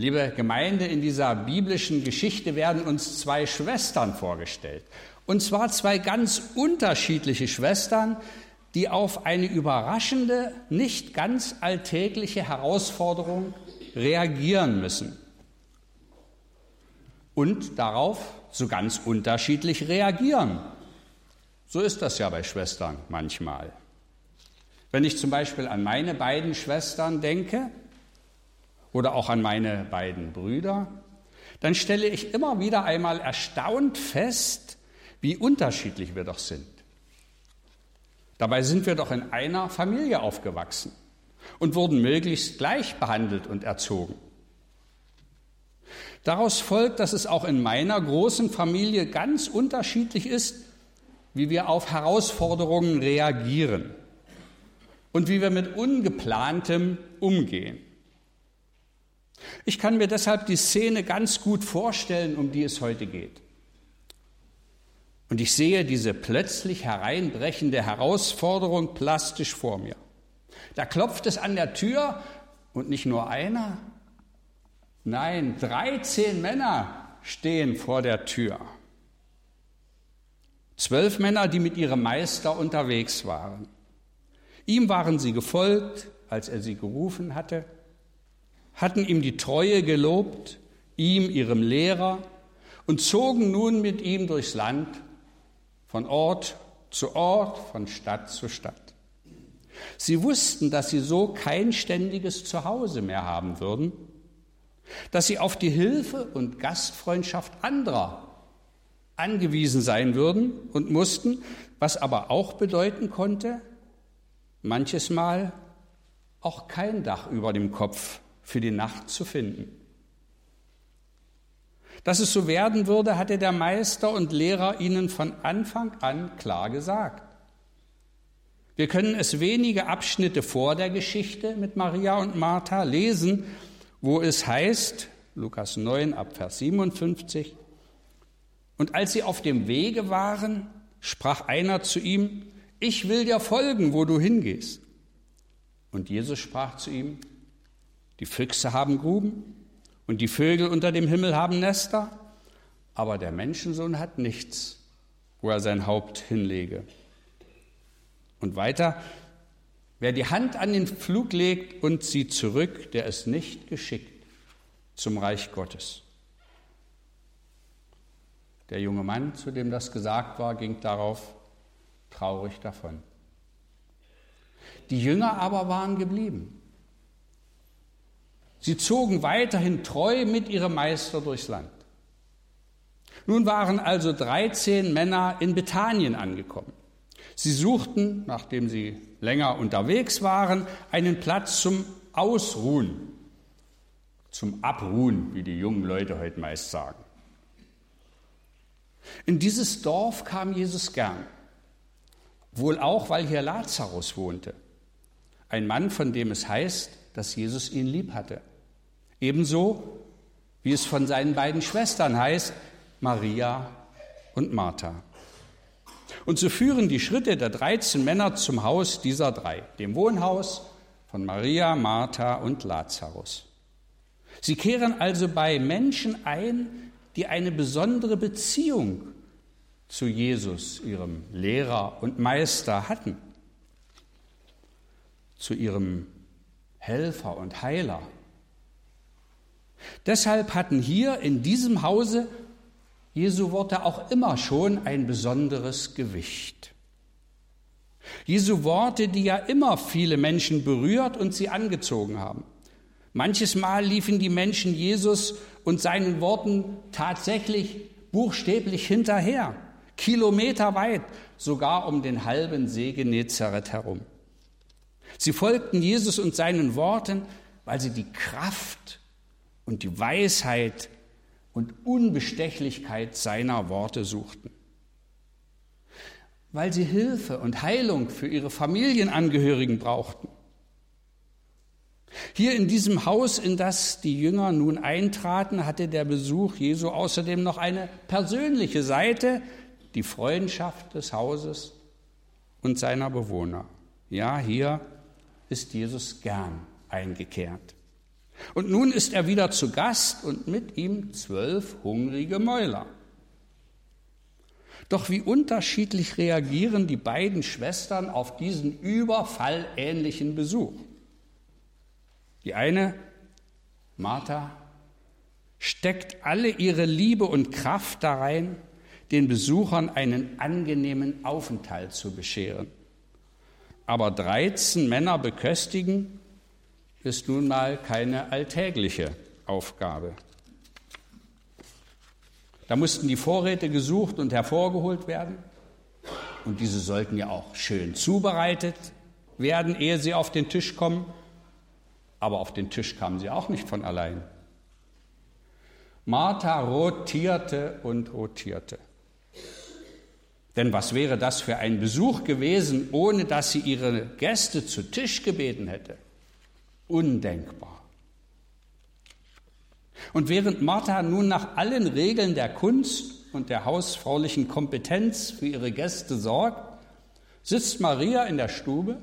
Liebe Gemeinde, in dieser biblischen Geschichte werden uns zwei Schwestern vorgestellt. Und zwar zwei ganz unterschiedliche Schwestern, die auf eine überraschende, nicht ganz alltägliche Herausforderung reagieren müssen. Und darauf so ganz unterschiedlich reagieren. So ist das ja bei Schwestern manchmal. Wenn ich zum Beispiel an meine beiden Schwestern denke oder auch an meine beiden Brüder, dann stelle ich immer wieder einmal erstaunt fest, wie unterschiedlich wir doch sind. Dabei sind wir doch in einer Familie aufgewachsen und wurden möglichst gleich behandelt und erzogen. Daraus folgt, dass es auch in meiner großen Familie ganz unterschiedlich ist, wie wir auf Herausforderungen reagieren und wie wir mit Ungeplantem umgehen. Ich kann mir deshalb die Szene ganz gut vorstellen, um die es heute geht. Und ich sehe diese plötzlich hereinbrechende Herausforderung plastisch vor mir. Da klopft es an der Tür und nicht nur einer, nein, 13 Männer stehen vor der Tür. Zwölf Männer, die mit ihrem Meister unterwegs waren. Ihm waren sie gefolgt, als er sie gerufen hatte, hatten ihm die Treue gelobt, ihm, ihrem Lehrer, und zogen nun mit ihm durchs Land, von Ort zu Ort, von Stadt zu Stadt. Sie wussten, dass sie so kein ständiges Zuhause mehr haben würden, dass sie auf die Hilfe und Gastfreundschaft anderer angewiesen sein würden und mussten, was aber auch bedeuten konnte, manches Mal auch kein Dach über dem Kopf für die Nacht zu finden. Dass es so werden würde, hatte der Meister und Lehrer ihnen von Anfang an klar gesagt. Wir können es wenige Abschnitte vor der Geschichte mit Maria und Martha lesen, wo es heißt, Lukas 9 ab Vers 57, und als sie auf dem Wege waren, sprach einer zu ihm, ich will dir folgen, wo du hingehst. Und Jesus sprach zu ihm, die Füchse haben Gruben und die Vögel unter dem Himmel haben Nester, aber der Menschensohn hat nichts, wo er sein Haupt hinlege. Und weiter, wer die Hand an den Flug legt und zieht zurück, der ist nicht geschickt zum Reich Gottes. Der junge Mann, zu dem das gesagt war, ging darauf traurig davon. Die Jünger aber waren geblieben. Sie zogen weiterhin treu mit ihrem Meister durchs Land. Nun waren also 13 Männer in Bethanien angekommen. Sie suchten, nachdem sie länger unterwegs waren, einen Platz zum Ausruhen, zum Abruhen, wie die jungen Leute heute meist sagen. In dieses Dorf kam Jesus gern, wohl auch, weil hier Lazarus wohnte, ein Mann, von dem es heißt, dass Jesus ihn lieb hatte. Ebenso wie es von seinen beiden Schwestern heißt, Maria und Martha. Und so führen die Schritte der 13 Männer zum Haus dieser drei, dem Wohnhaus von Maria, Martha und Lazarus. Sie kehren also bei Menschen ein, die eine besondere Beziehung zu Jesus, ihrem Lehrer und Meister hatten, zu ihrem Helfer und Heiler. Deshalb hatten hier in diesem Hause Jesu Worte auch immer schon ein besonderes Gewicht. Jesu Worte, die ja immer viele Menschen berührt und sie angezogen haben. Manches Mal liefen die Menschen Jesus und seinen Worten tatsächlich buchstäblich hinterher, kilometerweit, sogar um den halben See Genezareth herum. Sie folgten Jesus und seinen Worten, weil sie die Kraft und die Weisheit und Unbestechlichkeit seiner Worte suchten. Weil sie Hilfe und Heilung für ihre Familienangehörigen brauchten hier in diesem Haus, in das die Jünger nun eintraten, hatte der Besuch Jesu außerdem noch eine persönliche Seite, die Freundschaft des Hauses und seiner Bewohner. Ja, hier ist Jesus gern eingekehrt. Und nun ist er wieder zu Gast und mit ihm zwölf hungrige Mäuler. Doch wie unterschiedlich reagieren die beiden Schwestern auf diesen überfallähnlichen Besuch. Die eine, Martha, steckt alle ihre Liebe und Kraft darein, den Besuchern einen angenehmen Aufenthalt zu bescheren. Aber 13 Männer beköstigen ist nun mal keine alltägliche Aufgabe. Da mussten die Vorräte gesucht und hervorgeholt werden. Und diese sollten ja auch schön zubereitet werden, ehe sie auf den Tisch kommen. Aber auf den Tisch kamen sie auch nicht von allein. Martha rotierte und rotierte. Denn was wäre das für ein Besuch gewesen, ohne dass sie ihre Gäste zu Tisch gebeten hätte? Undenkbar. Und während Martha nun nach allen Regeln der Kunst und der hausfraulichen Kompetenz für ihre Gäste sorgt, sitzt Maria in der Stube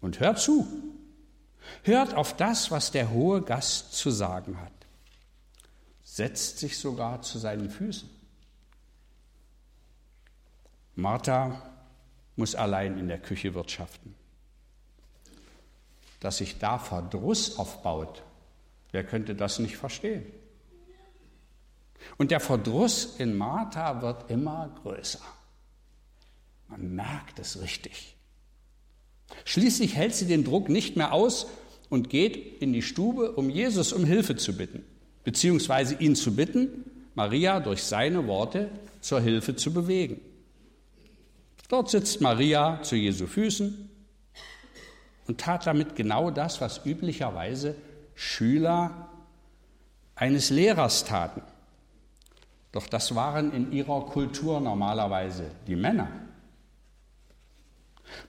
und hört zu, hört auf das, was der hohe Gast zu sagen hat, setzt sich sogar zu seinen Füßen. Martha muss allein in der Küche wirtschaften. Dass sich da Verdruss aufbaut, Wer könnte das nicht verstehen? Und der Verdruss in Martha wird immer größer. Man merkt es richtig. Schließlich hält sie den Druck nicht mehr aus und geht in die Stube, um Jesus um Hilfe zu bitten, beziehungsweise ihn zu bitten, Maria durch seine Worte zur Hilfe zu bewegen. Dort sitzt Maria zu Jesu Füßen und tat damit genau das, was üblicherweise Schüler eines Lehrers taten. Doch das waren in ihrer Kultur normalerweise die Männer.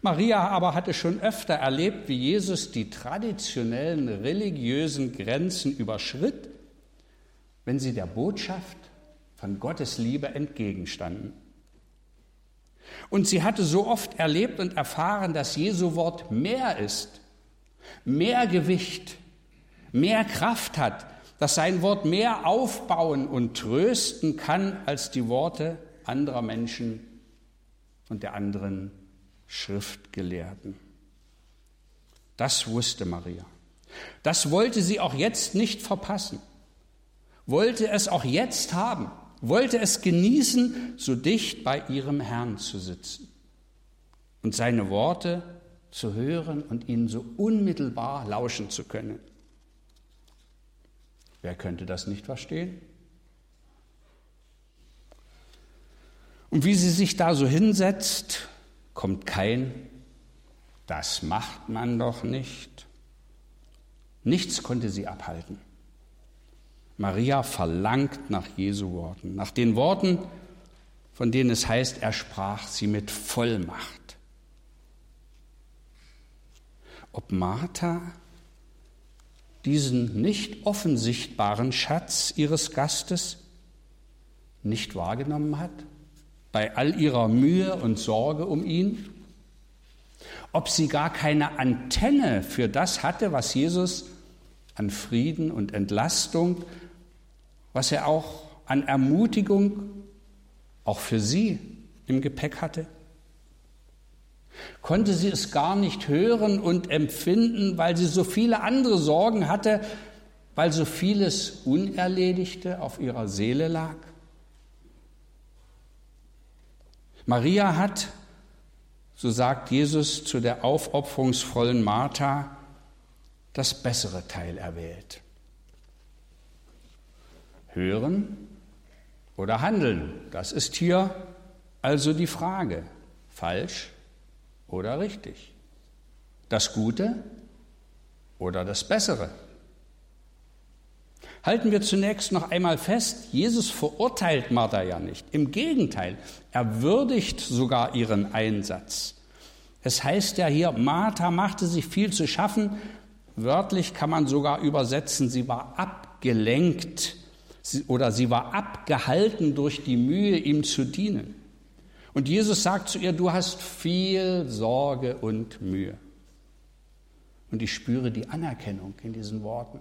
Maria aber hatte schon öfter erlebt, wie Jesus die traditionellen religiösen Grenzen überschritt, wenn sie der Botschaft von Gottes Liebe entgegenstanden. Und sie hatte so oft erlebt und erfahren, dass Jesu Wort mehr ist, mehr Gewicht, mehr Kraft hat, dass sein Wort mehr aufbauen und trösten kann als die Worte anderer Menschen und der anderen Schriftgelehrten. Das wusste Maria. Das wollte sie auch jetzt nicht verpassen, wollte es auch jetzt haben, wollte es genießen, so dicht bei ihrem Herrn zu sitzen und seine Worte zu hören und ihnen so unmittelbar lauschen zu können. Wer könnte das nicht verstehen? Und wie sie sich da so hinsetzt, kommt kein, das macht man doch nicht. Nichts konnte sie abhalten. Maria verlangt nach Jesu Worten, nach den Worten, von denen es heißt, er sprach sie mit Vollmacht. Ob Martha diesen nicht offensichtbaren Schatz ihres Gastes nicht wahrgenommen hat, bei all ihrer Mühe und Sorge um ihn? Ob sie gar keine Antenne für das hatte, was Jesus an Frieden und Entlastung, was er auch an Ermutigung auch für sie im Gepäck hatte? konnte sie es gar nicht hören und empfinden, weil sie so viele andere Sorgen hatte, weil so vieles Unerledigte auf ihrer Seele lag? Maria hat, so sagt Jesus zu der aufopferungsvollen Martha, das bessere Teil erwählt. Hören oder handeln, das ist hier also die Frage. Falsch oder richtig? Das Gute oder das Bessere? Halten wir zunächst noch einmal fest, Jesus verurteilt Martha ja nicht. Im Gegenteil, er würdigt sogar ihren Einsatz. Es heißt ja hier, Martha machte sich viel zu schaffen. Wörtlich kann man sogar übersetzen, sie war abgelenkt oder sie war abgehalten durch die Mühe, ihm zu dienen. Und Jesus sagt zu ihr, du hast viel Sorge und Mühe. Und ich spüre die Anerkennung in diesen Worten.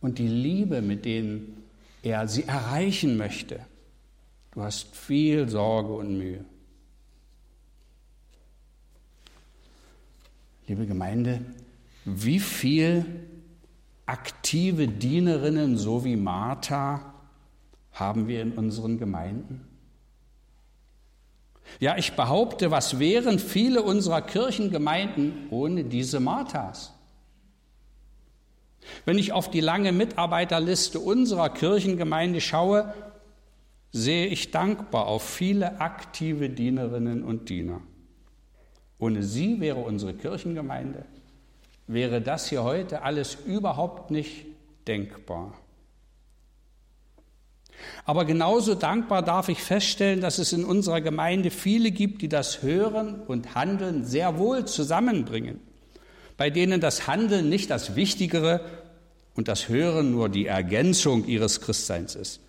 und die Liebe, mit denen er sie erreichen möchte. Du hast viel Sorge und Mühe. Liebe Gemeinde, wie viel aktive Dienerinnen, so wie Martha, haben wir in unseren Gemeinden? Ja, ich behaupte, was wären viele unserer Kirchengemeinden ohne diese Marthas? Wenn ich auf die lange Mitarbeiterliste unserer Kirchengemeinde schaue, sehe ich dankbar auf viele aktive Dienerinnen und Diener. Ohne sie wäre unsere Kirchengemeinde, wäre das hier heute alles überhaupt nicht denkbar. Aber genauso dankbar darf ich feststellen, dass es in unserer Gemeinde viele gibt, die das Hören und Handeln sehr wohl zusammenbringen, bei denen das Handeln nicht das Wichtigere und das Hören nur die Ergänzung ihres Christseins ist.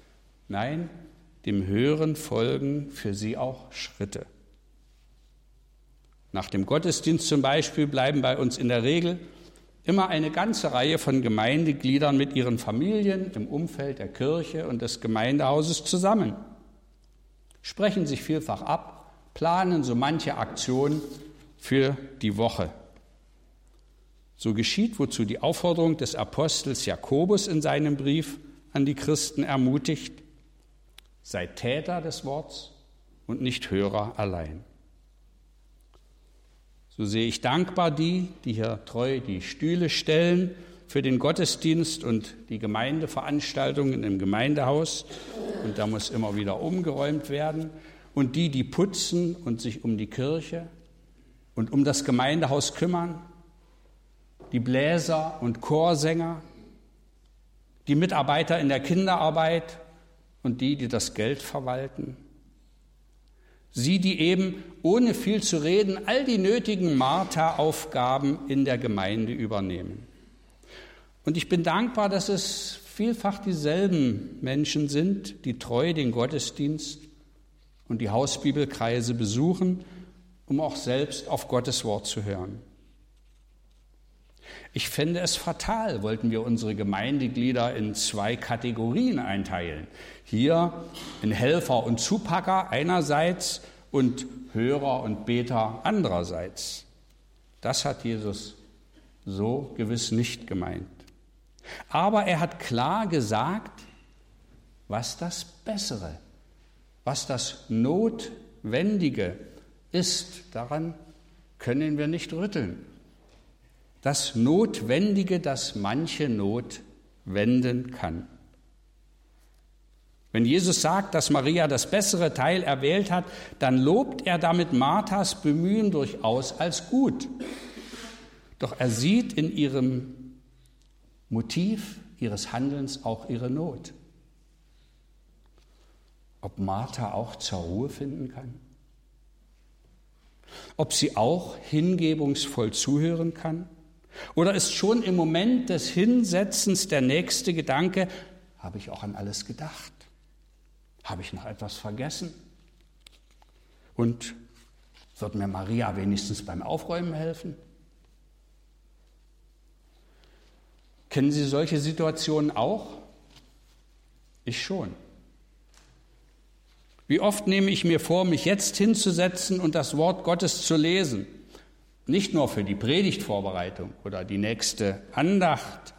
Nein, dem Hören folgen für sie auch Schritte. Nach dem Gottesdienst zum Beispiel bleiben bei uns in der Regel immer eine ganze Reihe von Gemeindegliedern mit ihren Familien im Umfeld der Kirche und des Gemeindehauses zusammen, sprechen sich vielfach ab, planen so manche Aktion für die Woche. So geschieht, wozu die Aufforderung des Apostels Jakobus in seinem Brief an die Christen ermutigt, seid Täter des Worts und nicht Hörer allein. So sehe ich dankbar die, die hier treu die Stühle stellen für den Gottesdienst und die Gemeindeveranstaltungen im Gemeindehaus. Und da muss immer wieder umgeräumt werden. Und die, die putzen und sich um die Kirche und um das Gemeindehaus kümmern. Die Bläser und Chorsänger. Die Mitarbeiter in der Kinderarbeit und die, die das Geld verwalten. Sie, die eben ohne viel zu reden all die nötigen Martha-Aufgaben in der Gemeinde übernehmen. Und ich bin dankbar, dass es vielfach dieselben Menschen sind, die treu den Gottesdienst und die Hausbibelkreise besuchen, um auch selbst auf Gottes Wort zu hören. Ich fände es fatal, wollten wir unsere Gemeindeglieder in zwei Kategorien einteilen. Hier in Helfer und Zupacker einerseits und Hörer und Beter andererseits. Das hat Jesus so gewiss nicht gemeint. Aber er hat klar gesagt, was das Bessere, was das Notwendige ist. Daran können wir nicht rütteln das Notwendige, das manche Not wenden kann. Wenn Jesus sagt, dass Maria das bessere Teil erwählt hat, dann lobt er damit Marthas Bemühen durchaus als gut. Doch er sieht in ihrem Motiv ihres Handelns auch ihre Not. Ob Martha auch zur Ruhe finden kann? Ob sie auch hingebungsvoll zuhören kann? Oder ist schon im Moment des Hinsetzens der nächste Gedanke, habe ich auch an alles gedacht? Habe ich noch etwas vergessen? Und wird mir Maria wenigstens beim Aufräumen helfen? Kennen Sie solche Situationen auch? Ich schon. Wie oft nehme ich mir vor, mich jetzt hinzusetzen und das Wort Gottes zu lesen? Nicht nur für die Predigtvorbereitung oder die nächste Andacht.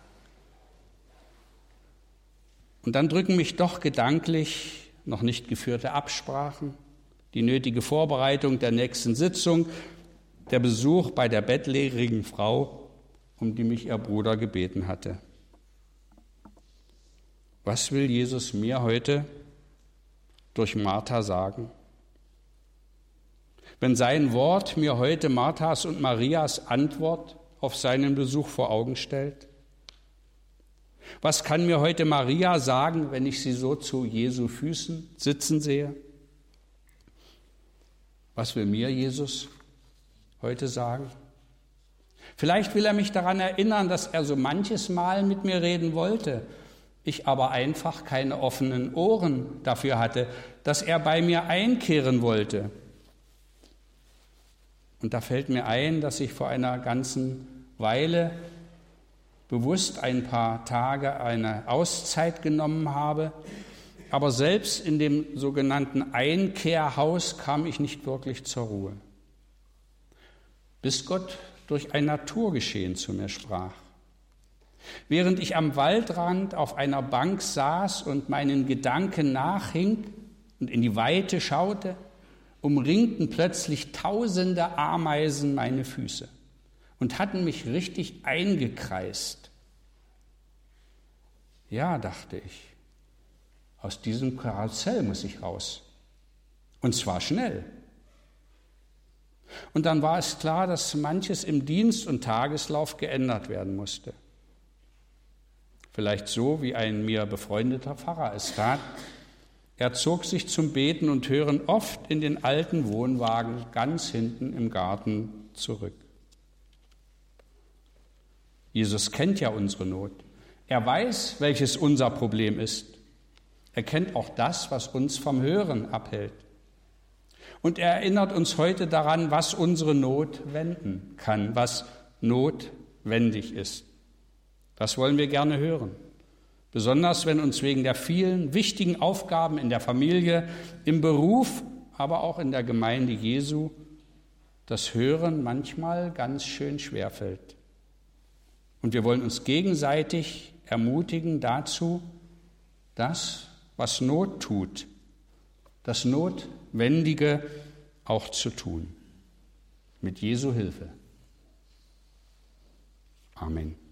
Und dann drücken mich doch gedanklich noch nicht geführte Absprachen, die nötige Vorbereitung der nächsten Sitzung, der Besuch bei der bettlehrigen Frau, um die mich ihr Bruder gebeten hatte. Was will Jesus mir heute durch Martha sagen? Wenn sein Wort mir heute Marthas und Marias Antwort auf seinen Besuch vor Augen stellt? Was kann mir heute Maria sagen, wenn ich sie so zu Jesu Füßen sitzen sehe? Was will mir Jesus heute sagen? Vielleicht will er mich daran erinnern, dass er so manches Mal mit mir reden wollte, ich aber einfach keine offenen Ohren dafür hatte, dass er bei mir einkehren wollte, und da fällt mir ein, dass ich vor einer ganzen Weile bewusst ein paar Tage eine Auszeit genommen habe. Aber selbst in dem sogenannten Einkehrhaus kam ich nicht wirklich zur Ruhe, bis Gott durch ein Naturgeschehen zu mir sprach. Während ich am Waldrand auf einer Bank saß und meinen Gedanken nachhing und in die Weite schaute, umringten plötzlich tausende Ameisen meine Füße und hatten mich richtig eingekreist. Ja, dachte ich, aus diesem Karussell muss ich raus. Und zwar schnell. Und dann war es klar, dass manches im Dienst und Tageslauf geändert werden musste. Vielleicht so, wie ein mir befreundeter Pfarrer es tat. Er zog sich zum Beten und Hören oft in den alten Wohnwagen ganz hinten im Garten zurück. Jesus kennt ja unsere Not. Er weiß, welches unser Problem ist. Er kennt auch das, was uns vom Hören abhält. Und er erinnert uns heute daran, was unsere Not wenden kann, was notwendig ist. Das wollen wir gerne hören. Besonders wenn uns wegen der vielen wichtigen Aufgaben in der Familie, im Beruf, aber auch in der Gemeinde Jesu das Hören manchmal ganz schön schwerfällt. Und wir wollen uns gegenseitig ermutigen dazu, das, was Not tut, das Notwendige auch zu tun. Mit Jesu Hilfe. Amen.